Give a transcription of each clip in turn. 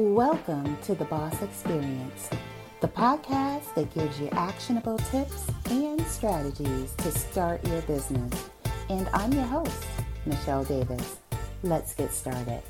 Welcome to the Boss Experience, the podcast that gives you actionable tips and strategies to start your business. And I'm your host, Michelle Davis. Let's get started.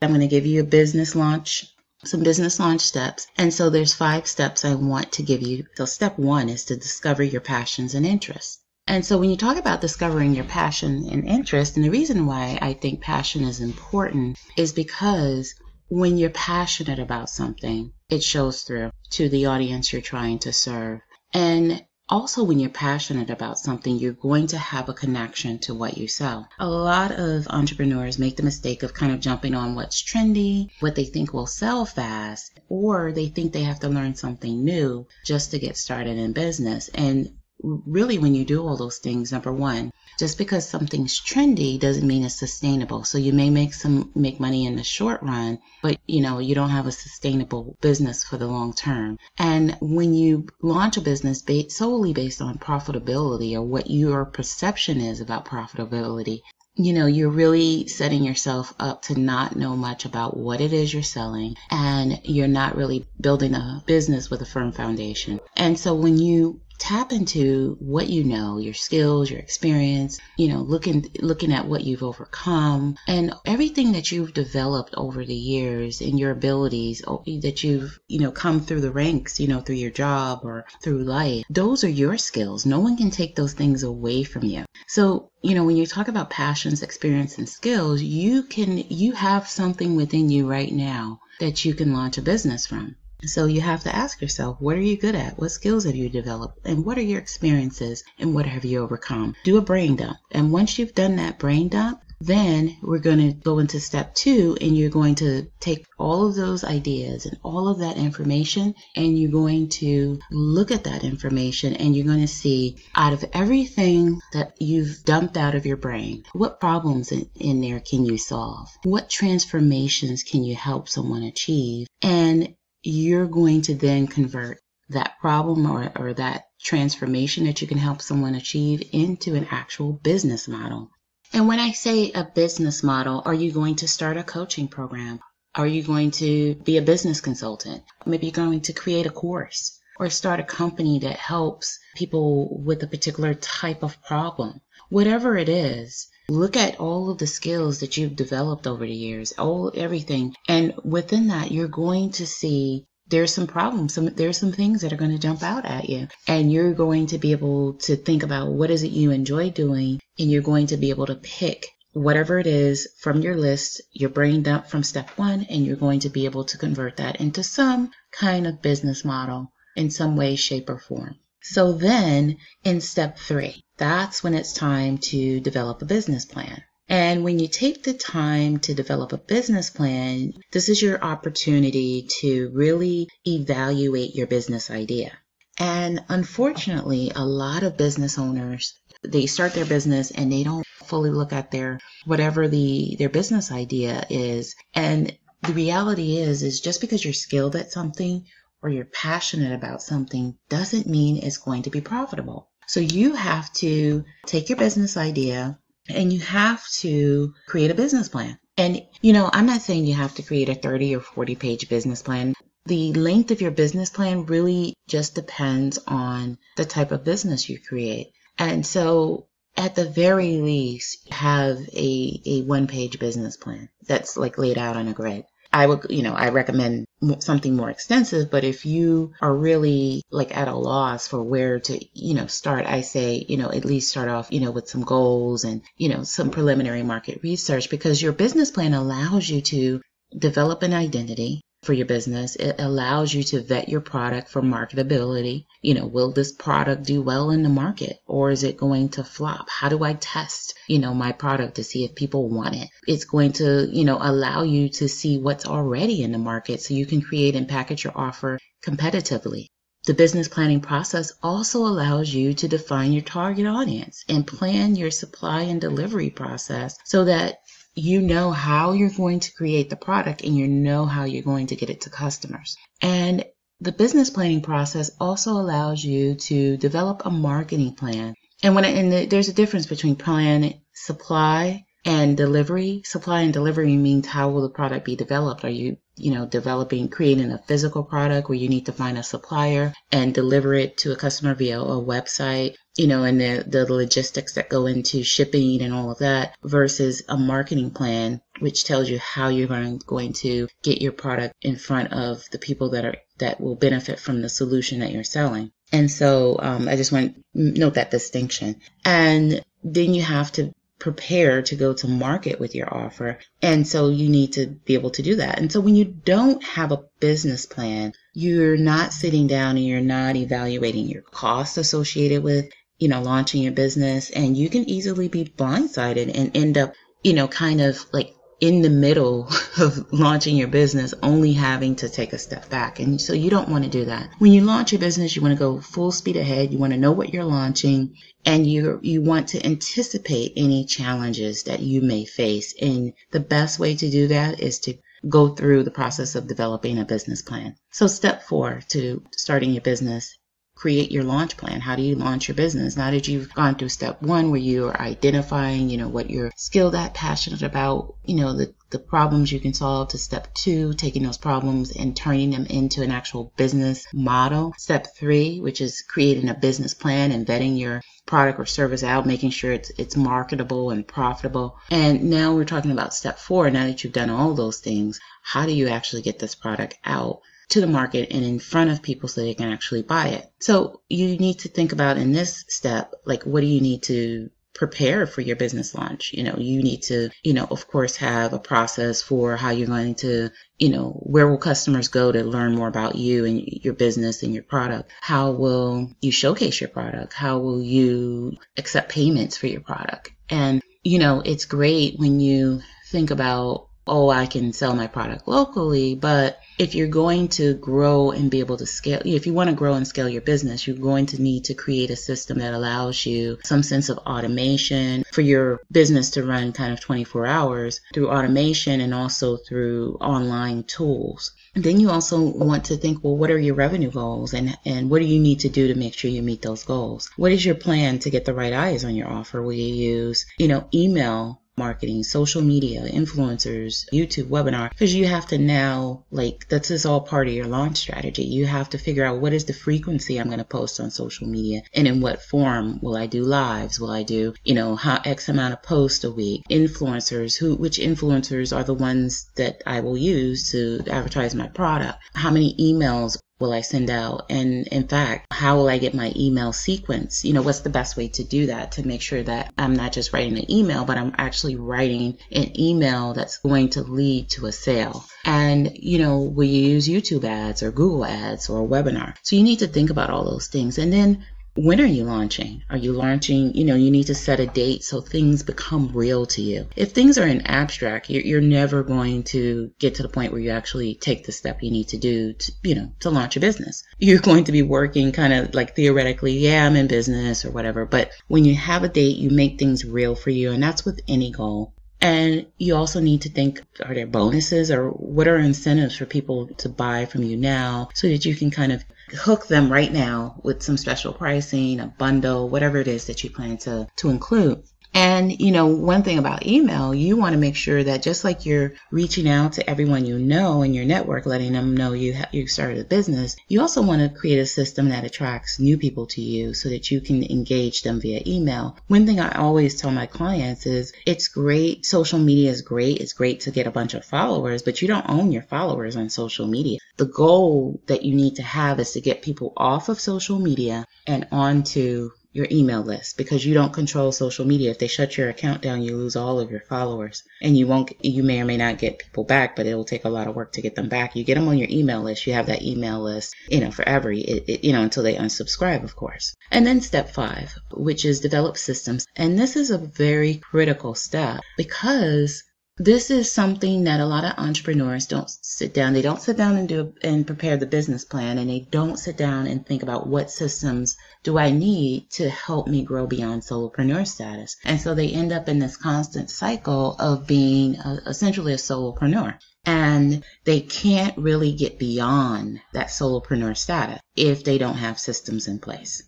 I'm going to give you a business launch, some business launch steps. And so there's five steps I want to give you. So step one is to discover your passions and interests. And so when you talk about discovering your passion and interest, and the reason why I think passion is important is because when you're passionate about something, it shows through to the audience you're trying to serve. And also, when you're passionate about something, you're going to have a connection to what you sell. A lot of entrepreneurs make the mistake of kind of jumping on what's trendy, what they think will sell fast, or they think they have to learn something new just to get started in business. And really when you do all those things number one just because something's trendy doesn't mean it's sustainable so you may make some make money in the short run but you know you don't have a sustainable business for the long term and when you launch a business based, solely based on profitability or what your perception is about profitability you know, you're really setting yourself up to not know much about what it is you're selling and you're not really building a business with a firm foundation. And so when you tap into what you know, your skills, your experience, you know, looking looking at what you've overcome and everything that you've developed over the years and your abilities that you've, you know, come through the ranks, you know, through your job or through life. Those are your skills. No one can take those things away from you. So, you know, when you talk about passions, experience and skills, you can you have something within you right now that you can launch a business from. So you have to ask yourself, what are you good at? What skills have you developed? And what are your experiences? And what have you overcome? Do a brain dump. And once you've done that brain dump, then we're going to go into step two, and you're going to take all of those ideas and all of that information, and you're going to look at that information and you're going to see out of everything that you've dumped out of your brain, what problems in, in there can you solve? What transformations can you help someone achieve? And you're going to then convert that problem or, or that transformation that you can help someone achieve into an actual business model. And when I say a business model, are you going to start a coaching program? Are you going to be a business consultant? Maybe you're going to create a course or start a company that helps people with a particular type of problem. Whatever it is, look at all of the skills that you've developed over the years, all everything. And within that, you're going to see there's some problems some there's some things that are going to jump out at you and you're going to be able to think about what is it you enjoy doing and you're going to be able to pick whatever it is from your list your brain dump from step one and you're going to be able to convert that into some kind of business model in some way shape or form so then in step three, that's when it's time to develop a business plan. And when you take the time to develop a business plan, this is your opportunity to really evaluate your business idea. And unfortunately, a lot of business owners, they start their business and they don't fully look at their whatever the their business idea is. And the reality is is just because you're skilled at something or you're passionate about something doesn't mean it's going to be profitable. So you have to take your business idea and you have to create a business plan. And, you know, I'm not saying you have to create a 30 or 40 page business plan. The length of your business plan really just depends on the type of business you create. And so at the very least, have a, a one page business plan that's like laid out on a grid. I would, you know, I recommend something more extensive, but if you are really like at a loss for where to, you know, start, I say, you know, at least start off, you know, with some goals and, you know, some preliminary market research because your business plan allows you to develop an identity, for your business. It allows you to vet your product for marketability. You know, will this product do well in the market or is it going to flop? How do I test, you know, my product to see if people want it? It's going to, you know, allow you to see what's already in the market so you can create and package your offer competitively. The business planning process also allows you to define your target audience and plan your supply and delivery process so that you know how you're going to create the product and you know how you're going to get it to customers. And the business planning process also allows you to develop a marketing plan. And when and there's a difference between plan supply and delivery. Supply and delivery means how will the product be developed? Are you you know, developing, creating a physical product where you need to find a supplier and deliver it to a customer via a website, you know, and the, the logistics that go into shipping and all of that versus a marketing plan, which tells you how you're going, to get your product in front of the people that are, that will benefit from the solution that you're selling. And so um, I just want to note that distinction. And then you have to prepare to go to market with your offer. And so you need to be able to do that. And so when you don't have a business plan, you're not sitting down and you're not evaluating your costs associated with, you know, launching your business. And you can easily be blindsided and end up, you know, kind of like in the middle of launching your business, only having to take a step back. And so you don't want to do that. When you launch your business, you want to go full speed ahead. You want to know what you're launching and you you want to anticipate any challenges that you may face. And the best way to do that is to go through the process of developing a business plan. So step 4 to starting your business create your launch plan. How do you launch your business? Now that you've gone through step one where you are identifying, you know, what you're skilled at, passionate about, you know, the, the problems you can solve to step two, taking those problems and turning them into an actual business model. Step three, which is creating a business plan and vetting your product or service out, making sure it's it's marketable and profitable. And now we're talking about step four. Now that you've done all those things, how do you actually get this product out? To the market and in front of people so they can actually buy it. So you need to think about in this step, like what do you need to prepare for your business launch. You know, you need to, you know, of course, have a process for how you're going to, you know, where will customers go to learn more about you and your business and your product? How will you showcase your product? How will you accept payments for your product? And, you know, it's great when you think about, oh, I can sell my product locally, but if you're going to grow and be able to scale, if you want to grow and scale your business, you're going to need to create a system that allows you some sense of automation for your business to run kind of 24 hours through automation and also through online tools. Then you also want to think, well, what are your revenue goals and, and what do you need to do to make sure you meet those goals? What is your plan to get the right eyes on your offer? Will you use, you know, email marketing, social media, influencers, YouTube webinar, because you have to now, like, this is all part of your launch strategy. You have to figure out what is the frequency I'm going to post on social media and in what form will I do lives? Will I do, you know, how X amount of posts a week? Influencers, who, which influencers are the ones that I will use to advertise my product? How many emails will I send out? And in fact, how will I get my email sequence? You know, what's the best way to do that to make sure that I'm not just writing an email, but I'm actually writing an email that's going to lead to a sale? And, you know, will you use YouTube ads or Google ads or a webinar? So you need to think about all those things. And then when are you launching? Are you launching? You know, you need to set a date so things become real to you. If things are in abstract, you're, you're never going to get to the point where you actually take the step you need to do to, you know, to launch a business. You're going to be working kind of like theoretically, yeah, I'm in business or whatever. But when you have a date, you make things real for you. And that's with any goal. And you also need to think are there bonuses or what are incentives for people to buy from you now so that you can kind of hook them right now with some special pricing, a bundle, whatever it is that you plan to, to include. And, you know, one thing about email, you want to make sure that just like you're reaching out to everyone you know in your network, letting them know you, ha- you started a business, you also want to create a system that attracts new people to you so that you can engage them via email. One thing I always tell my clients is it's great. Social media is great. It's great to get a bunch of followers, but you don't own your followers on social media. The goal that you need to have is to get people off of social media and onto your email list because you don't control social media. If they shut your account down, you lose all of your followers and you won't, you may or may not get people back, but it will take a lot of work to get them back. You get them on your email list. You have that email list, you know, forever, it, it, you know, until they unsubscribe, of course. And then step five, which is develop systems. And this is a very critical step because this is something that a lot of entrepreneurs don't sit down. They don't sit down and do and prepare the business plan and they don't sit down and think about what systems do I need to help me grow beyond solopreneur status. And so they end up in this constant cycle of being a, essentially a solopreneur. And they can't really get beyond that solopreneur status if they don't have systems in place.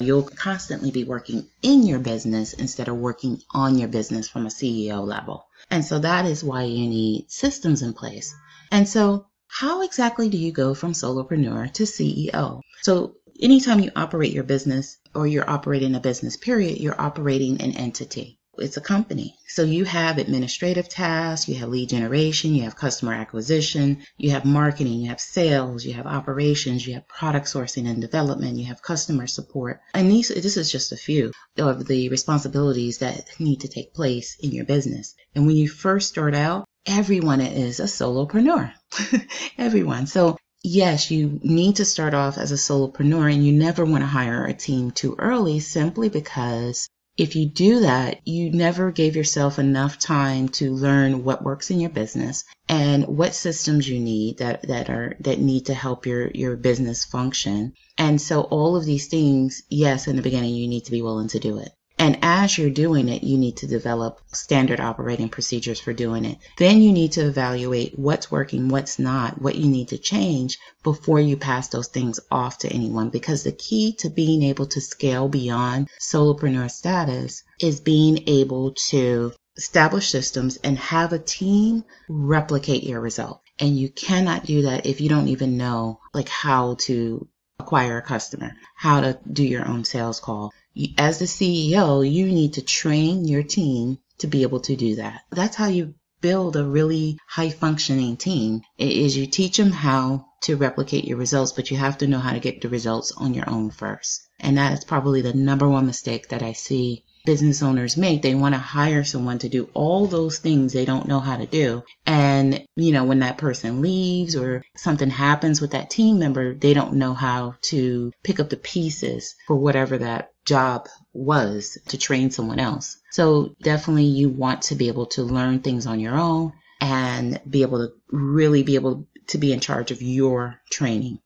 You'll constantly be working in your business instead of working on your business from a CEO level. And so that is why you need systems in place. And so how exactly do you go from solopreneur to CEO? So anytime you operate your business or you're operating a business period, you're operating an entity it's a company. So you have administrative tasks, you have lead generation, you have customer acquisition, you have marketing, you have sales, you have operations, you have product sourcing and development, you have customer support. And these, this is just a few of the responsibilities that need to take place in your business. And when you first start out, everyone is a solopreneur. everyone. So yes, you need to start off as a solopreneur and you never want to hire a team too early simply because if you do that, you never gave yourself enough time to learn what works in your business and what systems you need that, that are that need to help your, your business function. And so all of these things, yes, in the beginning you need to be willing to do it. And as you're doing it, you need to develop standard operating procedures for doing it. Then you need to evaluate what's working, what's not, what you need to change before you pass those things off to anyone. Because the key to being able to scale beyond solopreneur status is being able to establish systems and have a team replicate your result. And you cannot do that if you don't even know like how to acquire a customer, how to do your own sales call, as the CEO, you need to train your team to be able to do that. That's how you build a really high functioning team is you teach them how to replicate your results, but you have to know how to get the results on your own first. And that is probably the number one mistake that I see business owners make. They want to hire someone to do all those things they don't know how to do. And, you know, when that person leaves or something happens with that team member, they don't know how to pick up the pieces for whatever that job was to train someone else. So definitely you want to be able to learn things on your own and be able to really be able to be in charge of your training.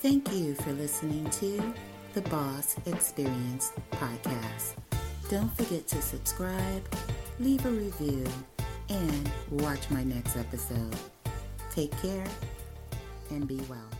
Thank you for listening to the Boss Experience podcast. Don't forget to subscribe, leave a review, and watch my next episode. Take care and be well.